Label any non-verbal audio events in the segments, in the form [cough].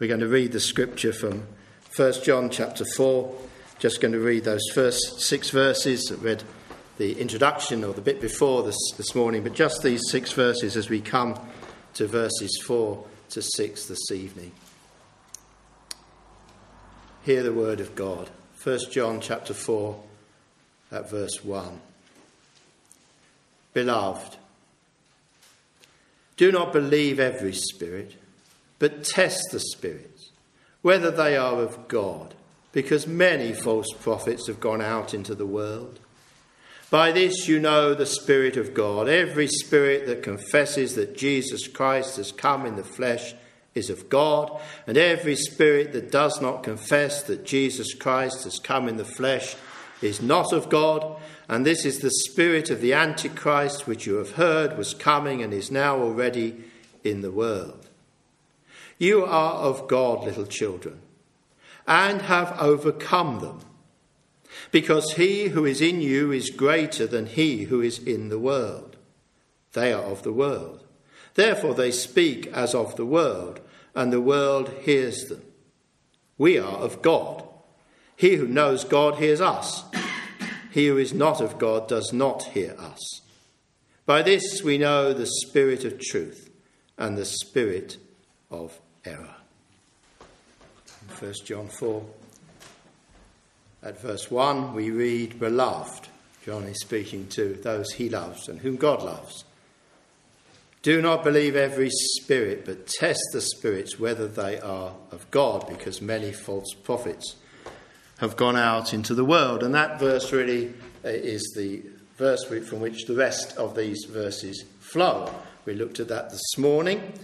We're going to read the scripture from 1 John chapter 4. Just going to read those first six verses. that read the introduction or the bit before this, this morning, but just these six verses as we come to verses 4 to 6 this evening. Hear the word of God. 1 John chapter 4 at verse 1. Beloved, do not believe every spirit, but test the spirits, whether they are of God, because many false prophets have gone out into the world. By this you know the Spirit of God. Every spirit that confesses that Jesus Christ has come in the flesh is of God, and every spirit that does not confess that Jesus Christ has come in the flesh is not of God. And this is the spirit of the Antichrist, which you have heard was coming and is now already in the world. You are of God, little children, and have overcome them, because he who is in you is greater than he who is in the world. They are of the world. Therefore they speak as of the world, and the world hears them. We are of God. He who knows God hears us. He who is not of God does not hear us. By this we know the spirit of truth and the spirit of error. In 1 John 4, at verse 1, we read, Beloved. John is speaking to those he loves and whom God loves. Do not believe every spirit, but test the spirits whether they are of God, because many false prophets have gone out into the world. And that verse really uh, is the verse from which the rest of these verses flow. We looked at that this morning,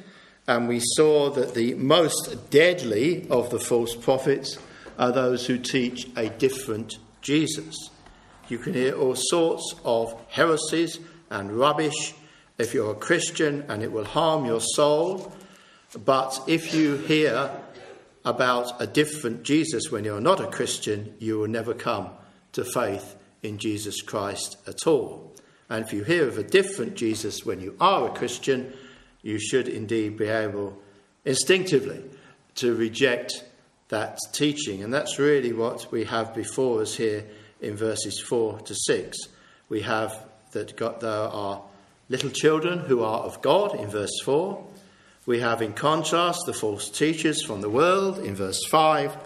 and we saw that the most deadly of the false prophets are those who teach a different Jesus. You can hear all sorts of heresies and rubbish if you're a Christian, and it will harm your soul. But if you hear about a different Jesus when you're not a Christian, you will never come to faith in Jesus Christ at all. And if you hear of a different Jesus when you are a Christian, you should indeed be able instinctively to reject that teaching. And that's really what we have before us here in verses 4 to 6. We have that God, there are little children who are of God in verse 4, we have, in contrast, the false teachers from the world in verse 5,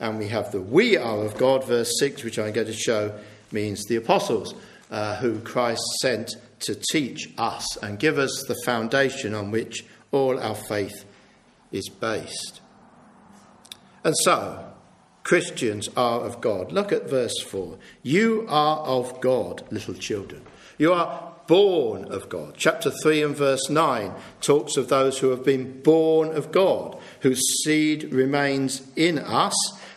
and we have the we are of God, verse 6, which I'm going to show means the apostles uh, who Christ sent to teach us and give us the foundation on which all our faith is based. And so, Christians are of God. Look at verse 4. You are of God, little children. You are born of God. Chapter 3 and verse 9 talks of those who have been born of God, whose seed remains in us.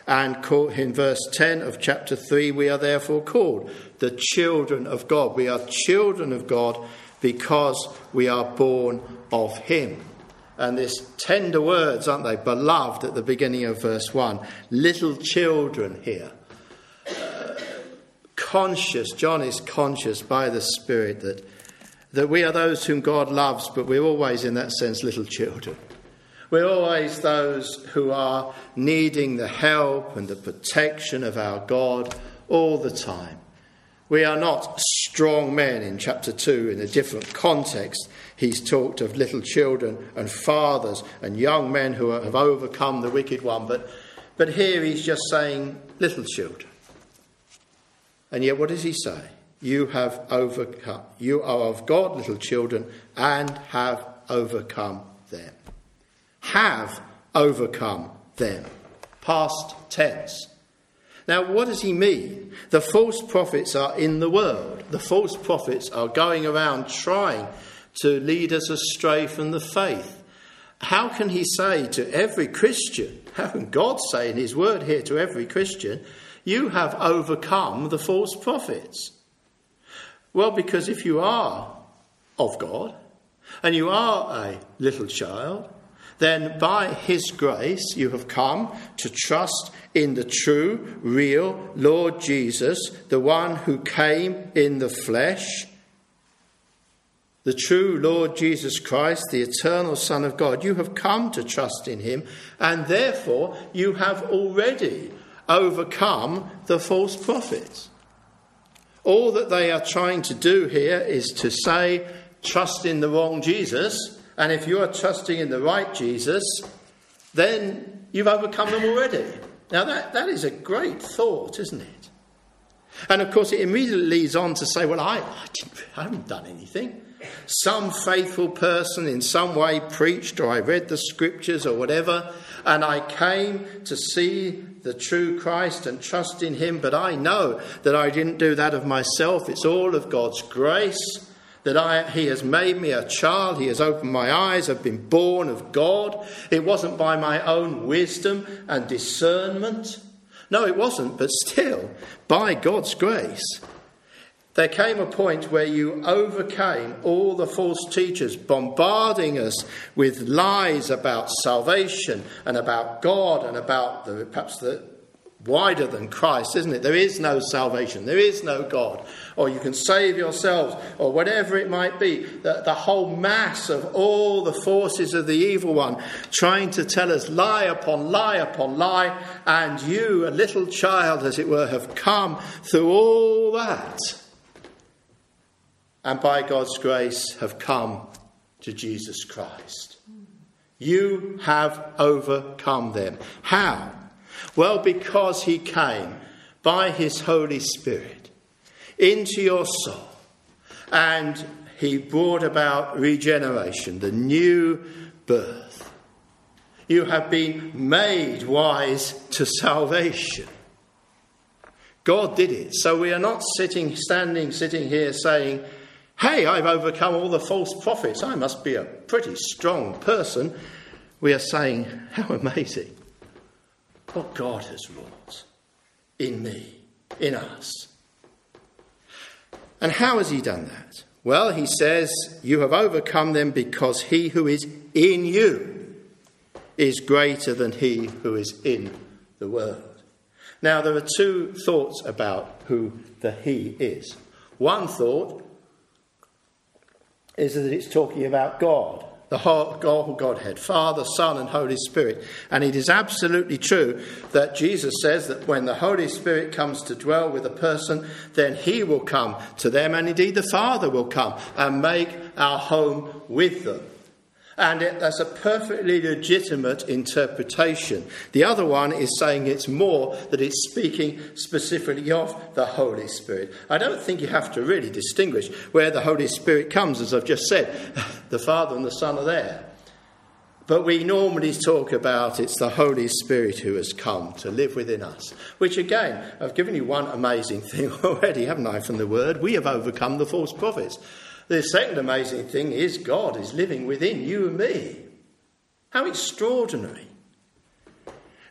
And in verse 10 of chapter 3, we are therefore called the children of God. We are children of God because we are born of Him. And this tender words, aren't they? Beloved at the beginning of verse 1. Little children here conscious, John is conscious by the Spirit that, that we are those whom God loves, but we're always, in that sense, little children. We're always those who are needing the help and the protection of our God all the time. We are not strong men. In chapter 2, in a different context, he's talked of little children and fathers and young men who have overcome the wicked one. But, but here he's just saying little children. And yet, what does he say? You have overcome. You are of God, little children, and have overcome them. Have overcome them. Past tense. Now, what does he mean? The false prophets are in the world. The false prophets are going around trying to lead us astray from the faith. How can he say to every Christian, [laughs] how can God say in his word here to every Christian, you have overcome the false prophets. Well, because if you are of God and you are a little child, then by His grace you have come to trust in the true, real Lord Jesus, the one who came in the flesh, the true Lord Jesus Christ, the eternal Son of God. You have come to trust in him, and therefore you have already overcome the false prophets. All that they are trying to do here is to say, trust in the wrong Jesus, and if you are trusting in the right Jesus, then you've overcome them already. Now, that, that is a great thought, isn't it? And of course, it immediately leads on to say, well, I, I, I haven't done anything. Some faithful person in some way preached, or I read the scriptures, or whatever, and I came to see the true Christ and trust in Him, but I know that I didn't do that of myself. It's all of God's grace that I, He has made me a child, He has opened my eyes, I've been born of God. It wasn't by my own wisdom and discernment. No, it wasn't, but still, by God's grace. There came a point where you overcame all the false teachers bombarding us with lies about salvation and about God and about the, perhaps the, wider than Christ, isn't it? There is no salvation, there is no God. Or you can save yourselves, or whatever it might be. The, the whole mass of all the forces of the evil one trying to tell us lie upon lie upon lie, and you, a little child, as it were, have come through all that. And by God's grace, have come to Jesus Christ. You have overcome them. How? Well, because he came by his Holy Spirit into your soul and he brought about regeneration, the new birth. You have been made wise to salvation. God did it. So we are not sitting, standing, sitting here saying, Hey, I've overcome all the false prophets. I must be a pretty strong person. We are saying, How amazing what God has wrought in me, in us. And how has He done that? Well, He says, You have overcome them because He who is in you is greater than He who is in the world. Now, there are two thoughts about who the He is. One thought is that it's talking about God the whole Godhead, Father, Son, and Holy Spirit. And it is absolutely true that Jesus says that when the Holy Spirit comes to dwell with a person, then he will come to them, and indeed the Father will come and make our home with them. And it, that's a perfectly legitimate interpretation. The other one is saying it's more that it's speaking specifically of the Holy Spirit. I don't think you have to really distinguish where the Holy Spirit comes, as I've just said. [laughs] The Father and the Son are there. But we normally talk about it's the Holy Spirit who has come to live within us. Which, again, I've given you one amazing [laughs] thing already, haven't I, from the Word? We have overcome the false prophets. The second amazing thing is God is living within you and me. How extraordinary.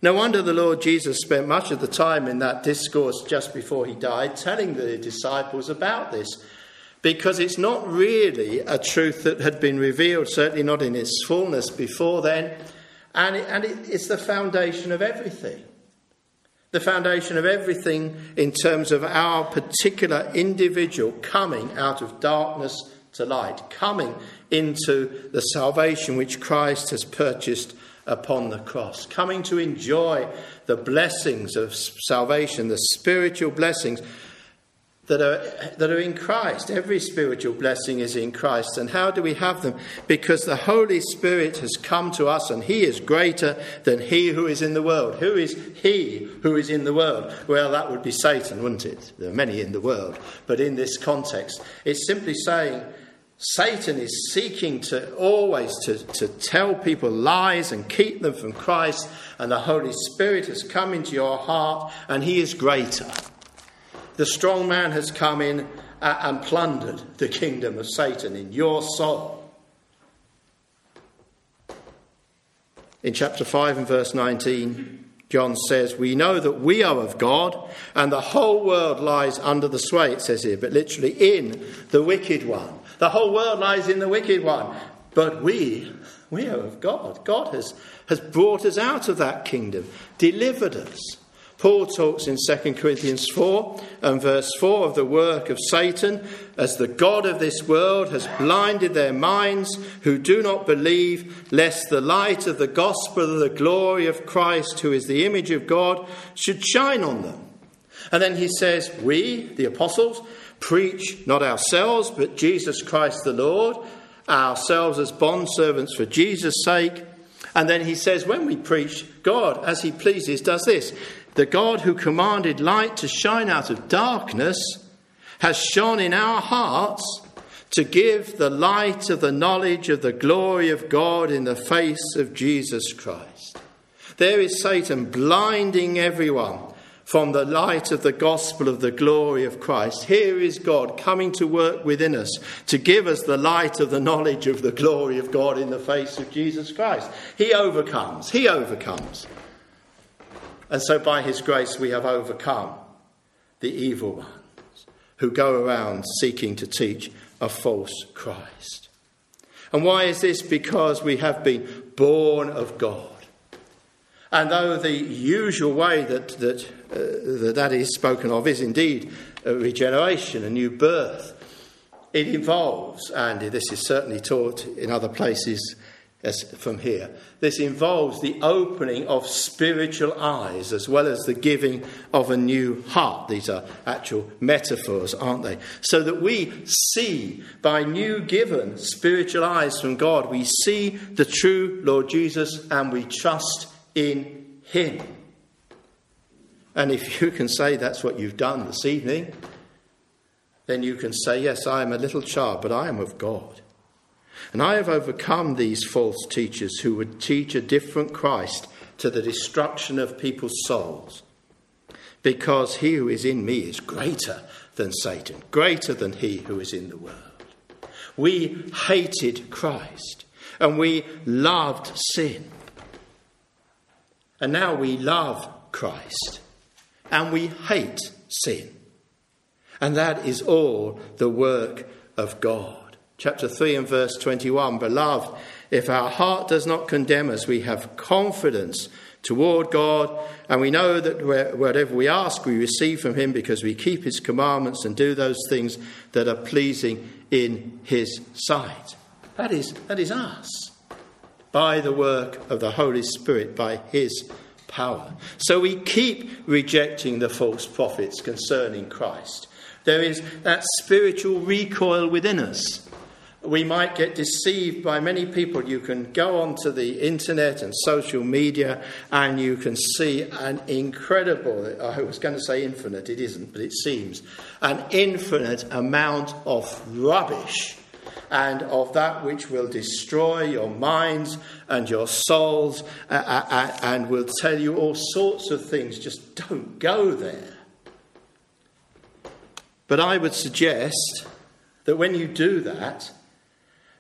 No wonder the Lord Jesus spent much of the time in that discourse just before he died telling the disciples about this, because it's not really a truth that had been revealed, certainly not in its fullness before then, and, it, and it, it's the foundation of everything. The foundation of everything in terms of our particular individual coming out of darkness to light, coming into the salvation which Christ has purchased upon the cross, coming to enjoy the blessings of salvation, the spiritual blessings that are, that are in Christ. Every spiritual blessing is in Christ. And how do we have them? Because the Holy Spirit has come to us and He is greater than He who is in the world. Who is He who is in the world? Well, that would be Satan, wouldn't it? There are many in the world. But in this context, it's simply saying, Satan is seeking to always to, to tell people lies and keep them from Christ, and the Holy Spirit has come into your heart, and he is greater. The strong man has come in uh, and plundered the kingdom of Satan in your soul. In chapter 5 and verse 19, John says, We know that we are of God, and the whole world lies under the sway, it says here, but literally in the wicked one. The whole world lies in the wicked one. But we, we are of God. God has, has brought us out of that kingdom, delivered us Paul talks in 2 Corinthians 4 and verse 4 of the work of Satan as the God of this world has blinded their minds who do not believe, lest the light of the gospel of the glory of Christ, who is the image of God, should shine on them. And then he says, We, the apostles, preach not ourselves, but Jesus Christ the Lord, ourselves as bondservants for Jesus' sake. And then he says, When we preach, God, as he pleases, does this the God who commanded light to shine out of darkness has shone in our hearts to give the light of the knowledge of the glory of God in the face of Jesus Christ. There is Satan blinding everyone from the light of the gospel of the glory of Christ. Here is God coming to work within us to give us the light of the knowledge of the glory of God in the face of Jesus Christ. He overcomes. He overcomes. And so, by His grace, we have overcome the evil ones who go around seeking to teach a false Christ. And why is this? Because we have been born of God. And though the usual way that that, Uh, that, that is spoken of is indeed a regeneration, a new birth, it involves, and this is certainly taught in other places as from here. This involves the opening of spiritual eyes as well as the giving of a new heart. These are actual metaphors, aren't they? So that we see by new given spiritual eyes from God, we see the true Lord Jesus and we trust in Him. And if you can say that's what you've done this evening, then you can say, Yes, I am a little child, but I am of God. And I have overcome these false teachers who would teach a different Christ to the destruction of people's souls. Because he who is in me is greater than Satan, greater than he who is in the world. We hated Christ and we loved sin. And now we love Christ and we hate sin. And that is all the work of God chapter 3 and verse 21 Beloved, if our heart does not condemn us, we have confidence toward God, and we know that whatever we ask, we receive from Him because we keep His commandments and do those things that are pleasing in His sight. That is, that is us by the work of the Holy Spirit, by His power. So we keep rejecting the false prophets concerning Christ. There is that spiritual recoil within us we might get deceived by many people. You can go onto the internet and social media and you can see an incredible, I was going to say infinite, it isn't, but it seems, an infinite amount of rubbish and of that which will destroy your minds and your souls uh, uh, uh and will tell you all sorts of things. Just don't go there. But I would suggest that when you do that,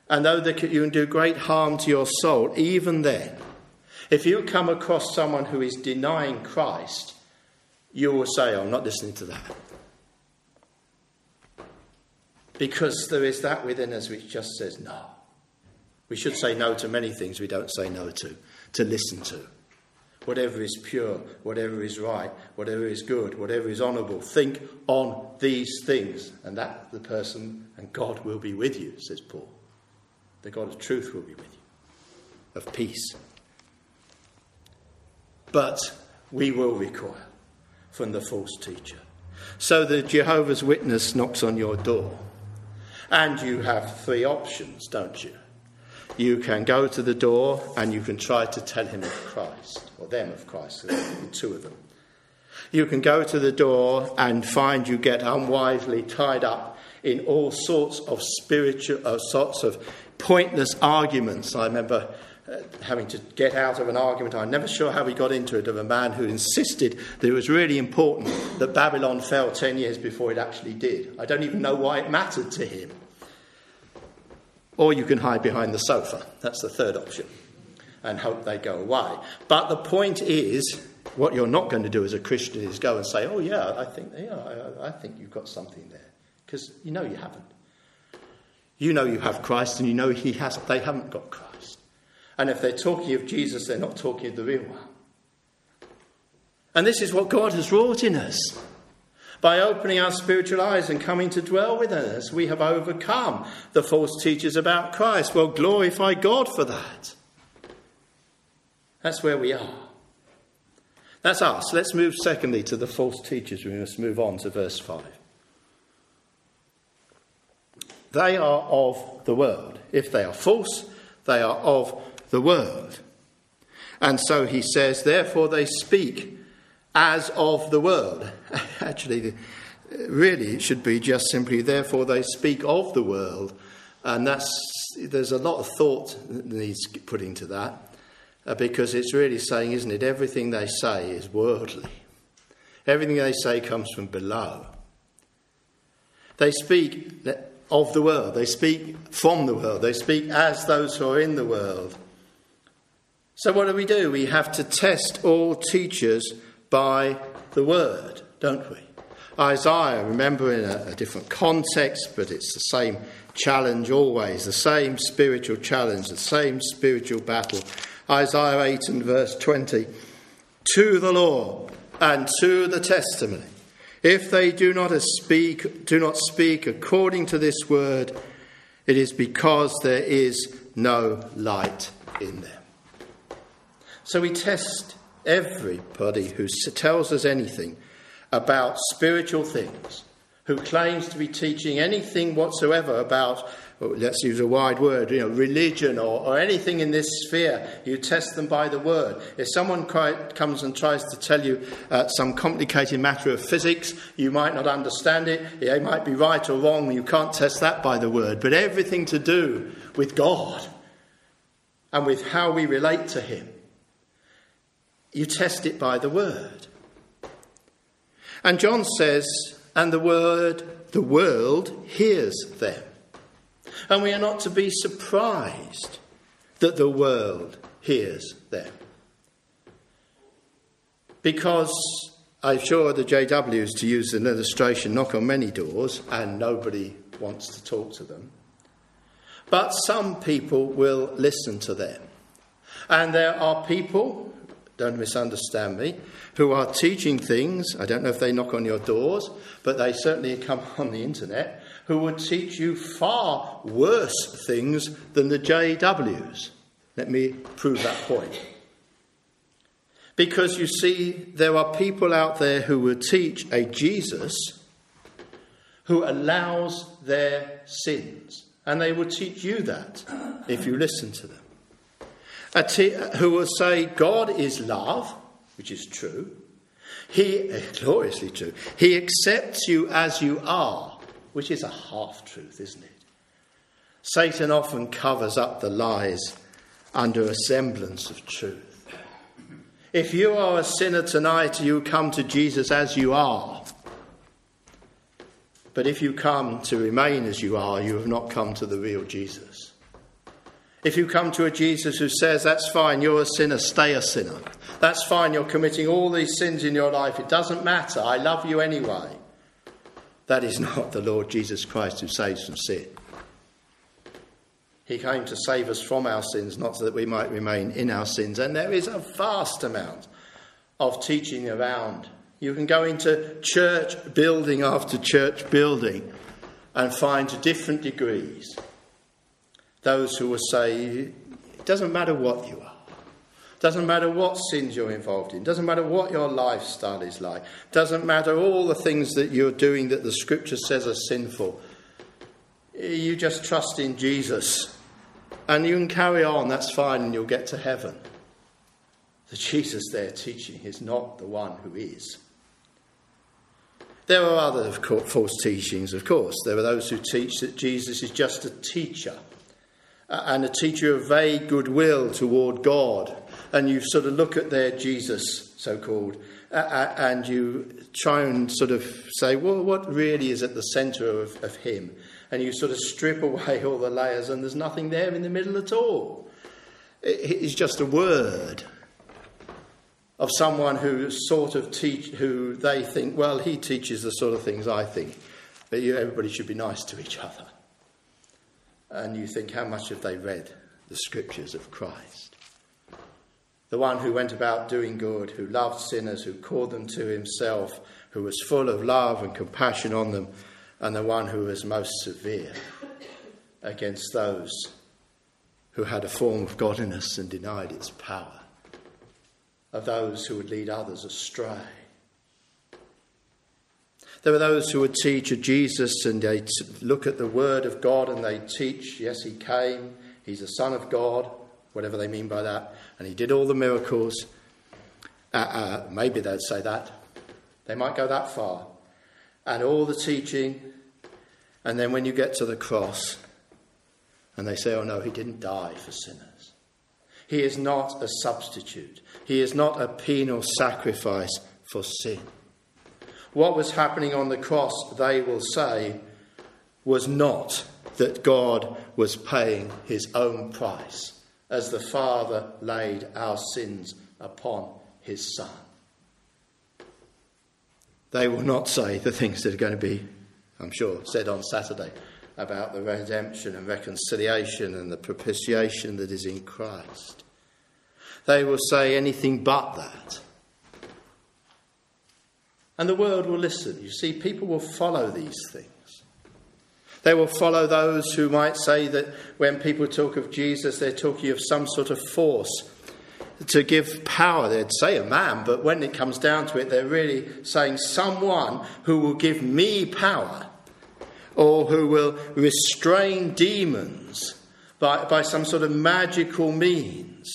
and though you can do great harm to your soul, even then, if you come across someone who is denying Christ, you will say, oh, I'm not listening to that. Because there is that within us which just says no. We should say no to many things we don't say no to, to listen to. Whatever is pure, whatever is right, whatever is good, whatever is honourable, think on these things, and that the person and God will be with you, says Paul. The God of truth will be with you, of peace. But we will recoil from the false teacher. So the Jehovah's Witness knocks on your door. And you have three options, don't you? You can go to the door and you can try to tell him of Christ, or them of Christ, two of them. You can go to the door and find you get unwisely tied up in all sorts of spiritual, uh, sorts of pointless arguments. I remember having to get out of an argument. I'm never sure how we got into it of a man who insisted that it was really important that Babylon fell 10 years before it actually did. I don't even know why it mattered to him. Or you can hide behind the sofa. That's the third option. And hope they go away. But the point is, what you're not going to do as a Christian is go and say, "Oh yeah, I think yeah, I, I think you've got something there," because you know you haven't. You know you have Christ, and you know he has, they haven't got Christ. And if they're talking of Jesus, they're not talking of the real one. And this is what God has wrought in us. By opening our spiritual eyes and coming to dwell with us, we have overcome the false teachers about Christ. Well, glorify God for that. That's where we are. That's us. Let's move secondly to the false teachers. We must move on to verse 5. They are of the world. If they are false, they are of the world. And so he says, therefore they speak as of the world. [laughs] Actually, really, it should be just simply, therefore they speak of the world. And that's, there's a lot of thought that needs putting to that. Uh, because it's really saying, isn't it, everything they say is worldly. Everything they say comes from below. They speak of the world, they speak from the world, they speak as those who are in the world. So, what do we do? We have to test all teachers by the word, don't we? Isaiah, remember in a, a different context, but it's the same challenge always, the same spiritual challenge, the same spiritual battle. Isaiah 8 and verse 20 to the law and to the testimony. If they do not speak, do not speak according to this word, it is because there is no light in them. So we test everybody who tells us anything about spiritual things, who claims to be teaching anything whatsoever about let's use a wide word, you know, religion or, or anything in this sphere, you test them by the word. If someone comes and tries to tell you uh, some complicated matter of physics, you might not understand it. It might be right or wrong. You can't test that by the word. But everything to do with God and with how we relate to Him, you test it by the word. And John says, and the word, the world hears them. And we are not to be surprised that the world hears them. Because I'm sure the JWs, to use an illustration, knock on many doors and nobody wants to talk to them. But some people will listen to them. And there are people, don't misunderstand me, who are teaching things. I don't know if they knock on your doors, but they certainly come [laughs] on the internet who would teach you far worse things than the JWs. Let me prove that point. Because you see, there are people out there who will teach a Jesus who allows their sins. And they will teach you that if you listen to them. Who will say God is love, which is true. He, eh, gloriously true. He accepts you as you are which is a half truth, isn't it? Satan often covers up the lies under a semblance of truth. If you are a sinner tonight, you come to Jesus as you are. But if you come to remain as you are, you have not come to the real Jesus. If you come to a Jesus who says, That's fine, you're a sinner, stay a sinner. That's fine, you're committing all these sins in your life, it doesn't matter, I love you anyway. That is not the Lord Jesus Christ who saves from sin. He came to save us from our sins, not so that we might remain in our sins. And there is a vast amount of teaching around. You can go into church building after church building and find different degrees those who will say, it doesn't matter what you are. Doesn't matter what sins you're involved in. Doesn't matter what your lifestyle is like. Doesn't matter all the things that you're doing that the scripture says are sinful. You just trust in Jesus and you can carry on. That's fine and you'll get to heaven. The Jesus they're teaching is not the one who is. There are other false teachings, of course. There are those who teach that Jesus is just a teacher and a teacher of vague goodwill toward God and you sort of look at their Jesus, so called, and you try and sort of say, well, what really is at the centre of, of him? And you sort of strip away [laughs] all the layers, and there's nothing there in the middle at all. It's just a word of someone who sort of teach, who they think, well, he teaches the sort of things I think, but you, everybody should be nice to each other. And you think, how much have they read the scriptures of Christ? the one who went about doing good, who loved sinners, who called them to himself, who was full of love and compassion on them, and the one who was most severe against those who had a form of godliness and denied its power, of those who would lead others astray. There were those who would teach of Jesus and they look at the Word of God and they teach, yes, He came, He's the Son of God, whatever they mean by that, and He did all the miracles. Uh, uh, maybe they'd say that. They might go that far. And all the teaching, and then when you get to the cross, and they say, oh no, He didn't die for sinners. He is not a substitute. He is not a penal sacrifice for sin what was happening on the cross, they will say, was not that God was paying his own price as the Father laid our sins upon his Son. They will not say the things that are going to be, I'm sure, said on Saturday about the redemption and reconciliation and the propitiation that is in Christ. They will say anything but that. And the world will listen. You see, people will follow these things. They will follow those who might say that when people talk of Jesus, they're talking of some sort of force to give power. They'd say a man, but when it comes down to it, they're really saying someone who will give me power or who will restrain demons by, by some sort of magical means.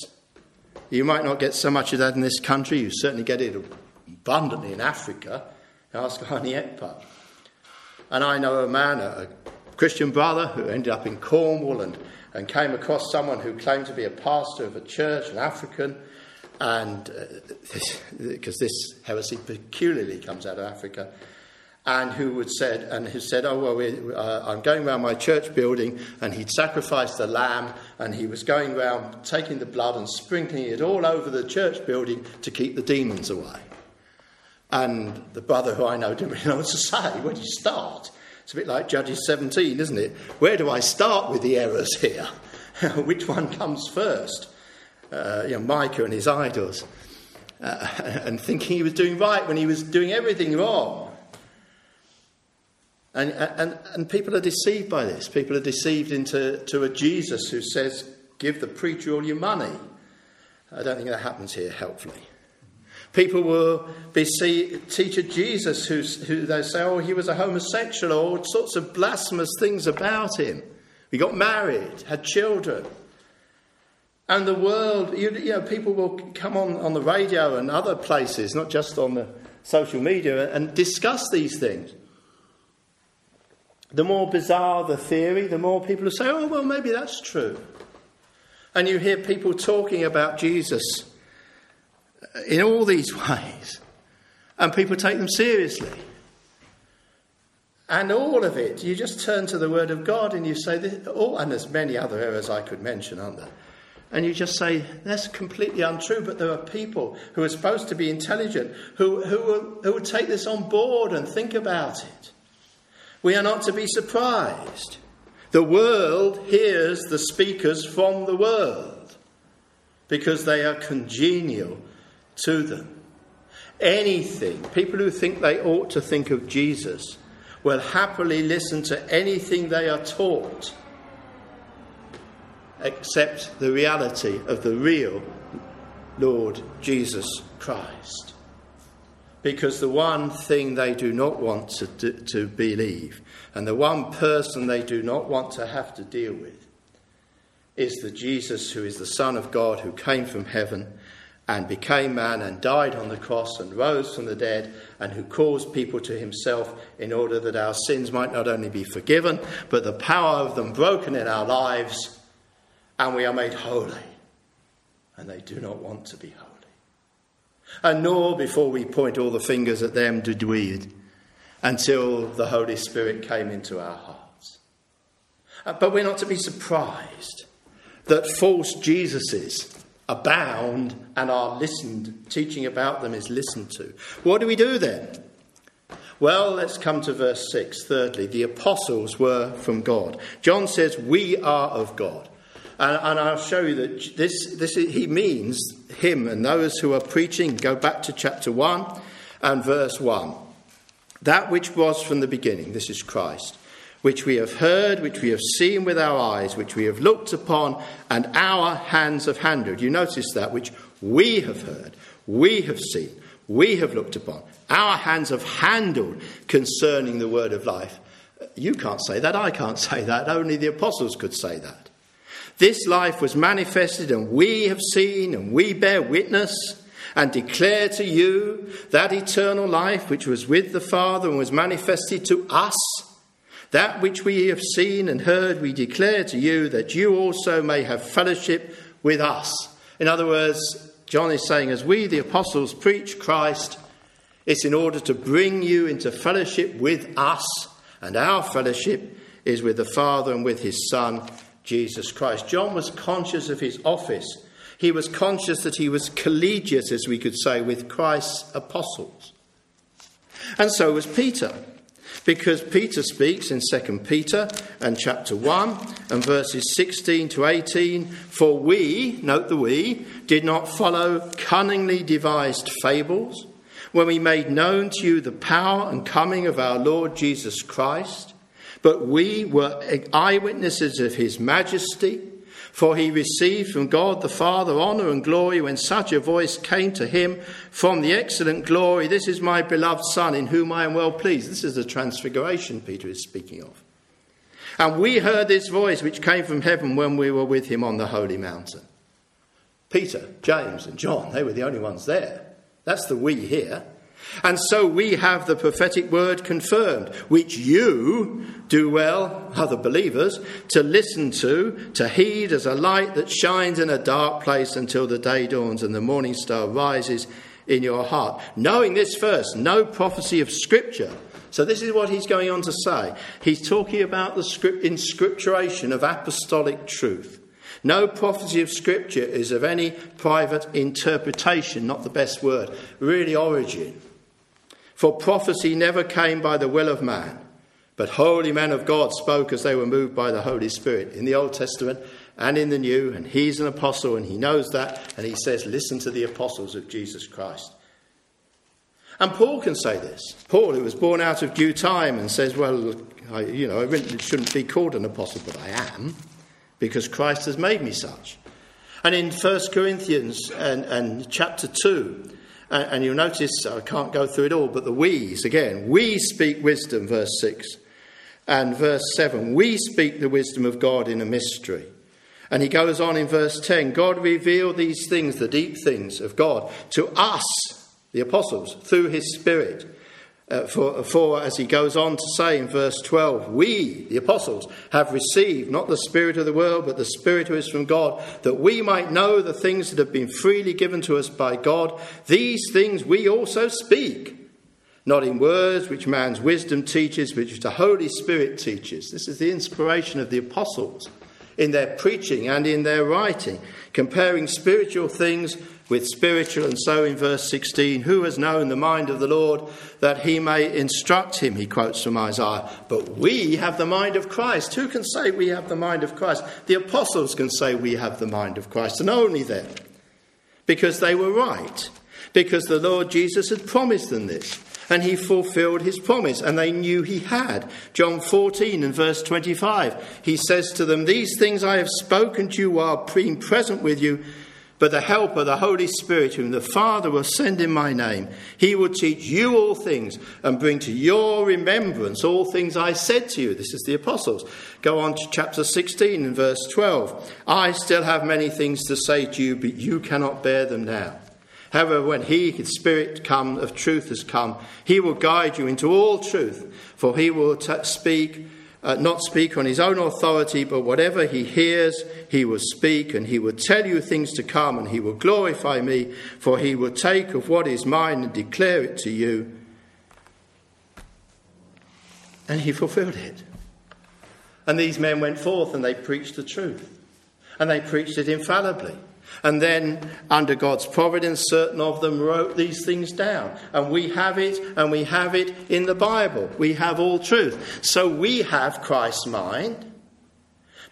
You might not get so much of that in this country, you certainly get it abundantly in Africa. Ask [laughs] Arnie Ekpa. And I know a man, a Christian brother, who ended up in Cornwall and, and came across someone who claimed to be a pastor of a church, an African, and because uh, this, heresy peculiarly comes out of Africa, and who would said and who said, "Oh well, we, uh, I'm going around my church building," and he'd sacrificed the lamb, and he was going around taking the blood and sprinkling it all over the church building to keep the demons away. And the brother who I know didn't really know what to say. Where do you start? It's a bit like Judges 17, isn't it? Where do I start with the errors here? [laughs] Which one comes first? Uh, you know, Micah and his idols. Uh, [laughs] and thinking he was doing right when he was doing everything wrong. And, and, and people are deceived by this. People are deceived into to a Jesus who says, Give the preacher all your money. I don't think that happens here helpfully. People will be see, teacher Jesus who they say, oh, he was a homosexual, or all sorts of blasphemous things about him. He got married, had children. And the world, you, you know, people will come on, on the radio and other places, not just on the social media, and discuss these things. The more bizarre the theory, the more people will say, oh, well, maybe that's true. And you hear people talking about Jesus in all these [laughs] ways, and people take them seriously. And all of it, you just turn to the Word of God and you say, oh, and there's many other errors I could mention, aren't there? And you just say, that's completely untrue, but there are people who are supposed to be intelligent who, who, will, who will take this on board and think about it. We are not to be surprised. The world hears the speakers from the world because they are congenial to them. Anything, people who think they ought to think of Jesus will happily listen to anything they are taught except the reality of the real Lord Jesus Christ. Because the one thing they do not want to, to believe, and the one person they do not want to have to deal with, is the Jesus who is the Son of God who came from heaven and became man and died on the cross and rose from the dead and who calls people to himself in order that our sins might not only be forgiven, but the power of them broken in our lives and we are made holy. And they do not want to be holy. And nor, before we point all the fingers at them, did we until the Holy Spirit came into our hearts. Uh, but we're not to be surprised that false Jesuses abound and are listened, teaching about them is listened to. What do we do then? Well, let's come to verse 6. Thirdly, the apostles were from God. John says, We are of God. And, and I'll show you that this, this he means, him and those who are preaching. Go back to chapter 1 and verse 1. That which was from the beginning, this is Christ, which we have heard, which we have seen with our eyes, which we have looked upon, and our hands have handled. You notice that, which we have heard, we have seen, we have looked upon, our hands have handled concerning the word of life. You can't say that, I can't [laughs] say that, only the apostles could say that. This life was manifested, and we have seen, and we bear witness, and declare to you that eternal life which was with the Father and was manifested to us. That which we have seen and heard, we declare to you, that you also may have fellowship with us. In other words, John is saying, as we, the apostles, preach Christ, it's in order to bring you into fellowship with us, and our fellowship is with the Father and with his Son, Jesus Christ. John was conscious of his office. He was conscious that he was collegiate, as we could say, with Christ's apostles. And so was Peter, because Peter speaks in 2 Peter and chapter 1 and verses 16 to 18 For we, note the we, did not follow cunningly devised fables when we made known to you the power and coming of our Lord Jesus Christ, but we were eyewitnesses of his majesty. For he received from God the Father honour and glory when such a voice came to him from the excellent glory This is my beloved Son, in whom I am well pleased. This is the transfiguration Peter is speaking of. And we heard this voice which came from heaven when we were with him on the holy mountain. Peter, James, and John, they were the only ones there. That's the we here. And so we have the prophetic word confirmed, which you do well, other believers, to listen to, to heed as a light that shines in a dark place until the day dawns and the morning star rises in your heart. Knowing this first, no prophecy of Scripture. So, this is what he's going on to say. He's talking about the script, inscripturation of apostolic truth. No prophecy of Scripture is of any private interpretation, not the best word, really origin. For prophecy never came by the will of man, but holy men of God spoke as they were moved by the Holy Spirit in the Old Testament and in the New. And he's an apostle and he knows that. And he says, Listen to the apostles of Jesus Christ. And Paul can say this. Paul, who was born out of due time, and says, Well, I, you know, I really shouldn't be called an apostle, but I am because Christ has made me such. And in 1 Corinthians and, and chapter 2, and, and you'll notice, I can't go through it all, but the we's again, we speak wisdom, verse 6. And verse 7, we speak the wisdom of God in a mystery. And he goes on in verse 10 God revealed these things, the deep things of God, to us, the apostles, through his Spirit. Uh, for, for, as he goes on to say in verse 12, we, the apostles, have received not the Spirit of the world, but the Spirit who is from God, that we might know the things that have been freely given to us by God. These things we also speak, not in words which man's wisdom teaches, which the Holy Spirit teaches. This is the inspiration of the apostles in their preaching and in their writing, comparing spiritual things with spiritual. And so in verse 16, who has known the mind of the Lord that he may instruct him? He quotes from Isaiah. But we have the mind of Christ. Who can say we have the mind of Christ? The apostles can say we have the mind of Christ, and only them. Because they were right. Because the Lord Jesus had promised them this and he fulfilled his promise, and they knew he had. John 14 and verse 25, he says to them, These things I have spoken to you while being present with you, but the Helper, the Holy Spirit, whom the Father will send in my name, he will teach you all things and bring to your remembrance all things I said to you. This is the apostles. Go on to chapter 16 and verse 12. I still have many things to say to you, but you cannot bear them now. However, when he, his Spirit come, of truth has come, he will guide you into all truth, for he will t- speak uh, not speak on his own authority, but whatever he hears, he will speak, and he will tell you things to come, and he will glorify me, for he will take of what is mine and declare it to you. And he fulfilled it. And these men went forth and they preached the truth. And they preached it infallibly. And then, under God's providence, certain of them wrote these things down. And we have it, and we have it in the Bible. We have all truth. So we have Christ's mind.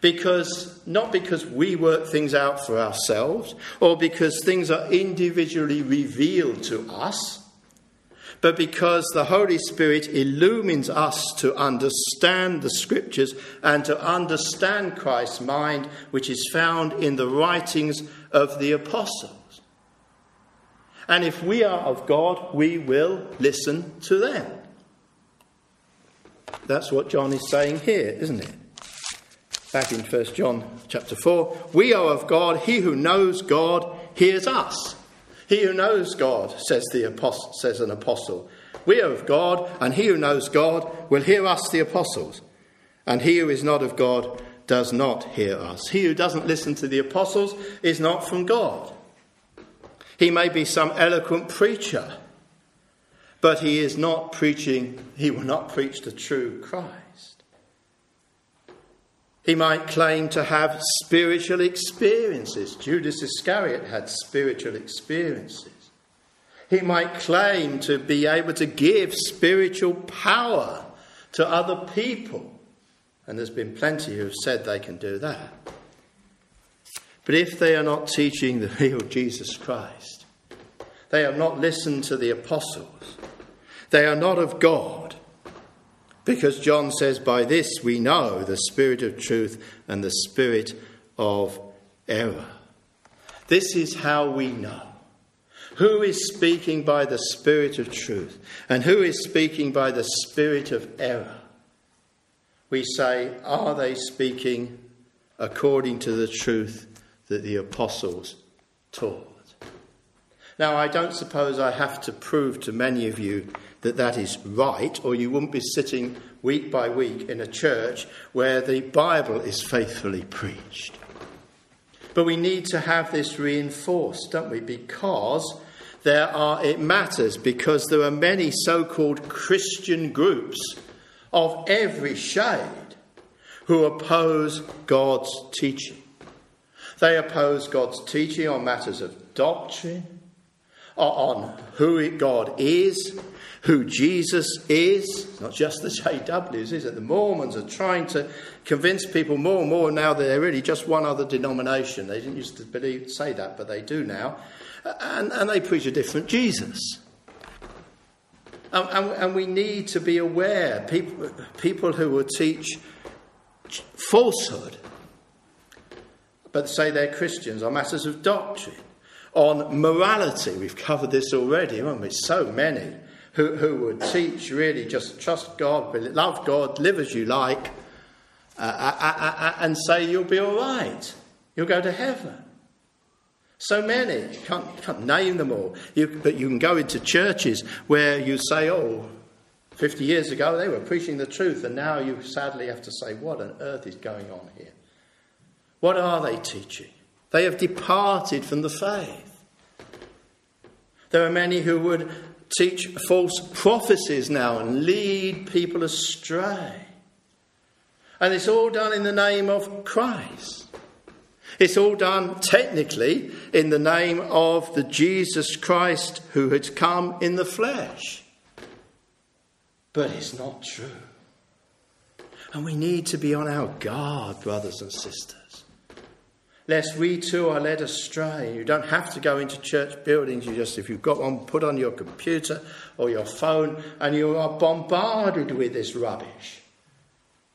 Because, not because we work things out for ourselves or because things are individually revealed to us, but because the Holy Spirit illumines us to understand the Scriptures and to understand Christ's mind, which is found in the writings of the apostles. And if we are of God, we will listen to them. That's what John is saying here, isn't it? Back in 1 John chapter 4, we are of God. He who knows God hears us. He who knows God, says, the apostle, says an apostle, we are of God, and he who knows God will hear us, the apostles. And he who is not of God does not hear us. He who doesn't listen to the apostles is not from God. He may be some eloquent preacher, but he is not preaching, he will not preach the true Christ. He might claim to have spiritual experiences. Judas Iscariot had spiritual experiences. He might claim to be able to give spiritual power to other people. And there's been plenty who have said they can do that. But if they are not teaching the real Jesus Christ, they have not listened to the apostles, they are not of God. Because John says, By this we know the spirit of truth and the spirit of error. This is how we know. Who is speaking by the spirit of truth and who is speaking by the spirit of error? We say, Are they speaking according to the truth that the apostles taught? Now, I don't suppose I have to prove to many of you that that is right, or you wouldn't be sitting week by week in a church where the Bible is faithfully preached. But we need to have this reinforced, don't we? Because there are, it matters, because there are many so called Christian groups of every shade who oppose God's teaching. They oppose God's teaching on matters of doctrine, on who God is, who Jesus is, It's not just the [laughs] JWs, is it? The Mormons are trying to convince people more and more now that they're really just one other denomination. They didn't used to believe, say that, but they do now. And, and they preach a different Jesus. And, and, and we need to be aware people, people who will teach falsehood, but say they're Christians are matters of doctrine, on morality. We've covered this already, haven't we? So many who, who would teach really just trust God, love God, live as you like, uh, uh, uh, uh, and say you'll be all right. You'll go to heaven. So many, you can't, you can't name them all. You, but you can go into churches where you say, oh, 50 years ago they were preaching the truth, and now you sadly have to say, what on earth is going on here? What are they teaching? They have departed from the faith. There are many who would teach false prophecies now and lead people astray. And it's all done in the name of Christ. It's all done technically in the name of the Jesus Christ who had come in the flesh. But it's not true. And we need to be on our guard, brothers and sisters lest we too are led astray. You don't have to go into church buildings. You just, if you've got one, put on your computer or your phone, and you are bombarded with this rubbish.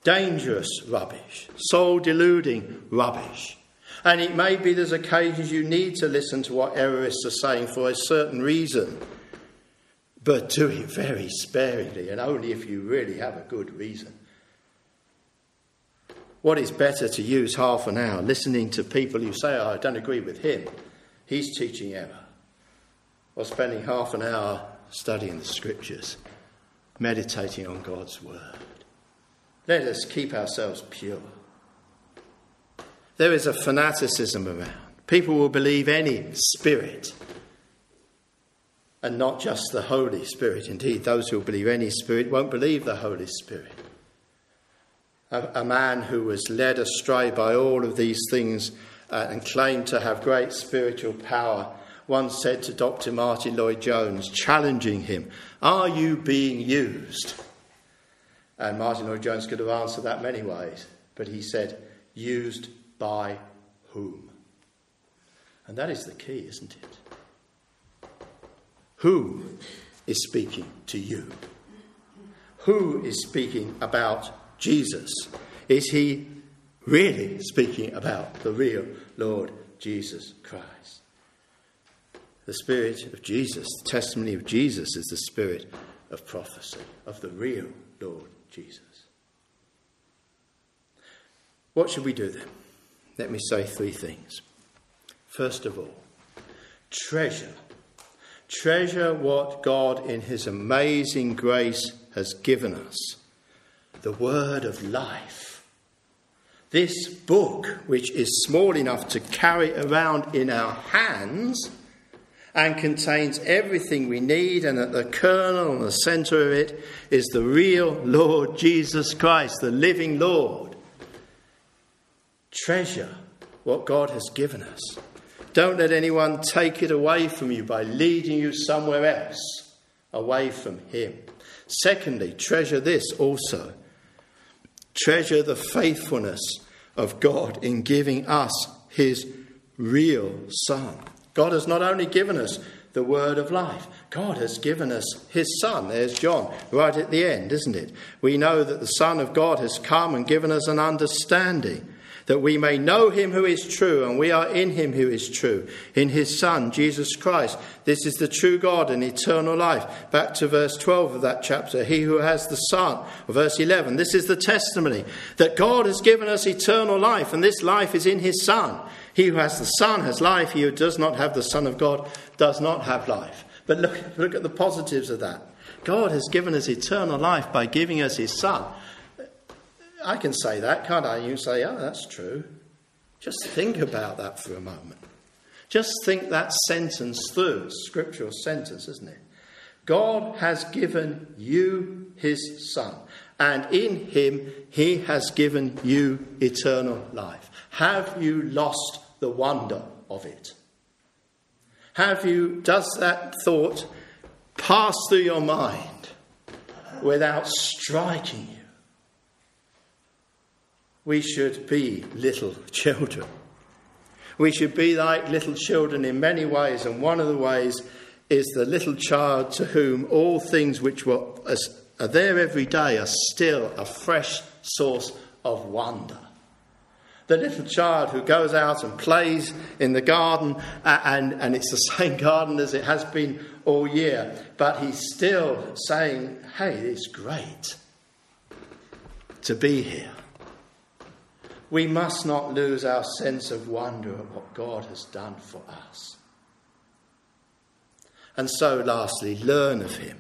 Dangerous rubbish, soul deluding rubbish. And it may be there's occasions you need to listen to what errorists are saying for a certain reason, but do it very sparingly and only if you really have a good reason. What is better to use half an hour listening to people who say, oh, I don't agree with him, he's teaching error, or spending half an hour studying the scriptures, meditating on God's word? Let us keep ourselves pure. There is a fanaticism around. People will believe any spirit and not just the Holy Spirit. Indeed, those who believe any spirit won't believe the Holy Spirit a, a man who was led astray by all of these things uh, and claimed to have great spiritual power, once said to Dr. Martyn Lloyd-Jones, challenging him, Are you being used? And Martyn Lloyd-Jones could have answered that many ways, but he said, used by whom? And that is the key, isn't it? Who is speaking to you? Who is speaking about Jesus? Is he really speaking about the real Lord Jesus Christ? The Spirit of Jesus, the testimony of Jesus, is the Spirit of prophecy, of the real Lord Jesus. What should we do then? Let me say three things. First of all, treasure. Treasure what God, in His amazing grace, has given us the word of life. This book, which is small enough to carry around in our hands and contains everything we need, and at the kernel and the centre of it is the real Lord Jesus Christ, the living Lord. Treasure what God has given us. Don't let anyone take it away from you by leading you somewhere else, away from Him. Secondly, treasure this also. Treasure the faithfulness of God in giving us His real Son. God has not only given us the word of life, God has given us His Son. There's John right at the end, isn't it? We know that the Son of God has come and given us an understanding that we may know him who is true, and we are in him who is true, in his Son, Jesus Christ. This is the true God and eternal life. Back to verse 12 of that chapter. He who has the Son, verse 11. This is the testimony that God has given us eternal life, and this life is in his Son. He who has the Son has life. He who does not have the Son of God does not have life. But look, look at the positives of that. God has given us eternal life by giving us his Son. I can say that, can't I? You say, oh, that's true. Just think about that for a moment. Just think that sentence through. Scriptural sentence, isn't it? God has given you his Son, and in him he has given you eternal life. Have you lost the wonder of it? Have you, does that thought pass through your mind without striking you? We should be little children. We should be like little children in many ways, and one of the ways is the little child to whom all things which were, are there every day are still a fresh source of wonder. The little child who goes out and plays in the garden, and, and it's the [laughs] same garden as it has been all year, but he's still saying, Hey, it's great to be here we must not lose our sense of wonder at what God has done for us. And so, lastly, learn of Him.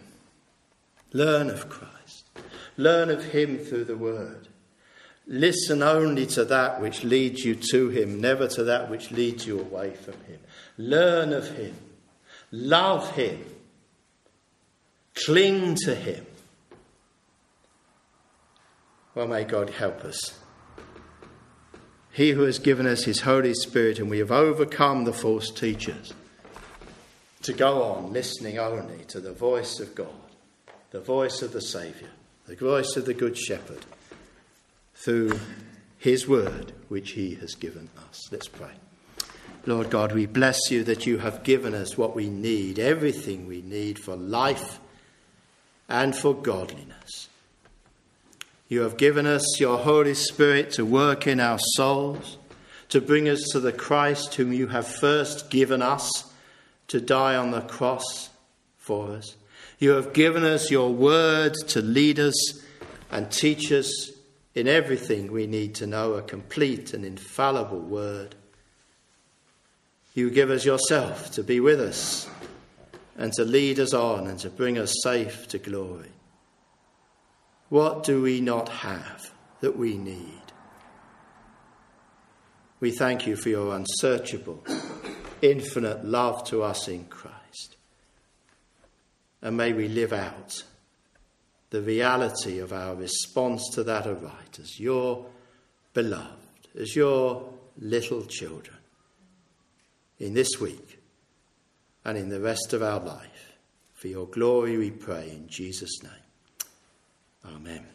Learn of Christ. Learn of Him through the Word. Listen only to that which leads you to Him, never to that which leads you away from Him. Learn of Him. Love Him. Cling to Him. Well, may God help us he who has given us his Holy Spirit, and we have overcome the false teachers, to go on listening only to the voice of God, the voice of the Saviour, the voice of the Good Shepherd, through his word which he has given us. Let's pray. Lord God, we bless you that you have given us what we need, everything we need for life and for godliness. You have given us your Holy Spirit to work in our souls, to bring us to the Christ whom you have first given us to die on the cross for us. You have given us your word to lead us and teach us in everything we need to know, a complete and infallible word. You give us yourself to be with us and to lead us on and to bring us safe to glory. What do we not have that we need? We thank you for your unsearchable, infinite love to us in Christ. And may we live out the reality of our response to that aright as your beloved, as your little children in this week and in the rest of our life. For your glory we pray in Jesus' name. Amen.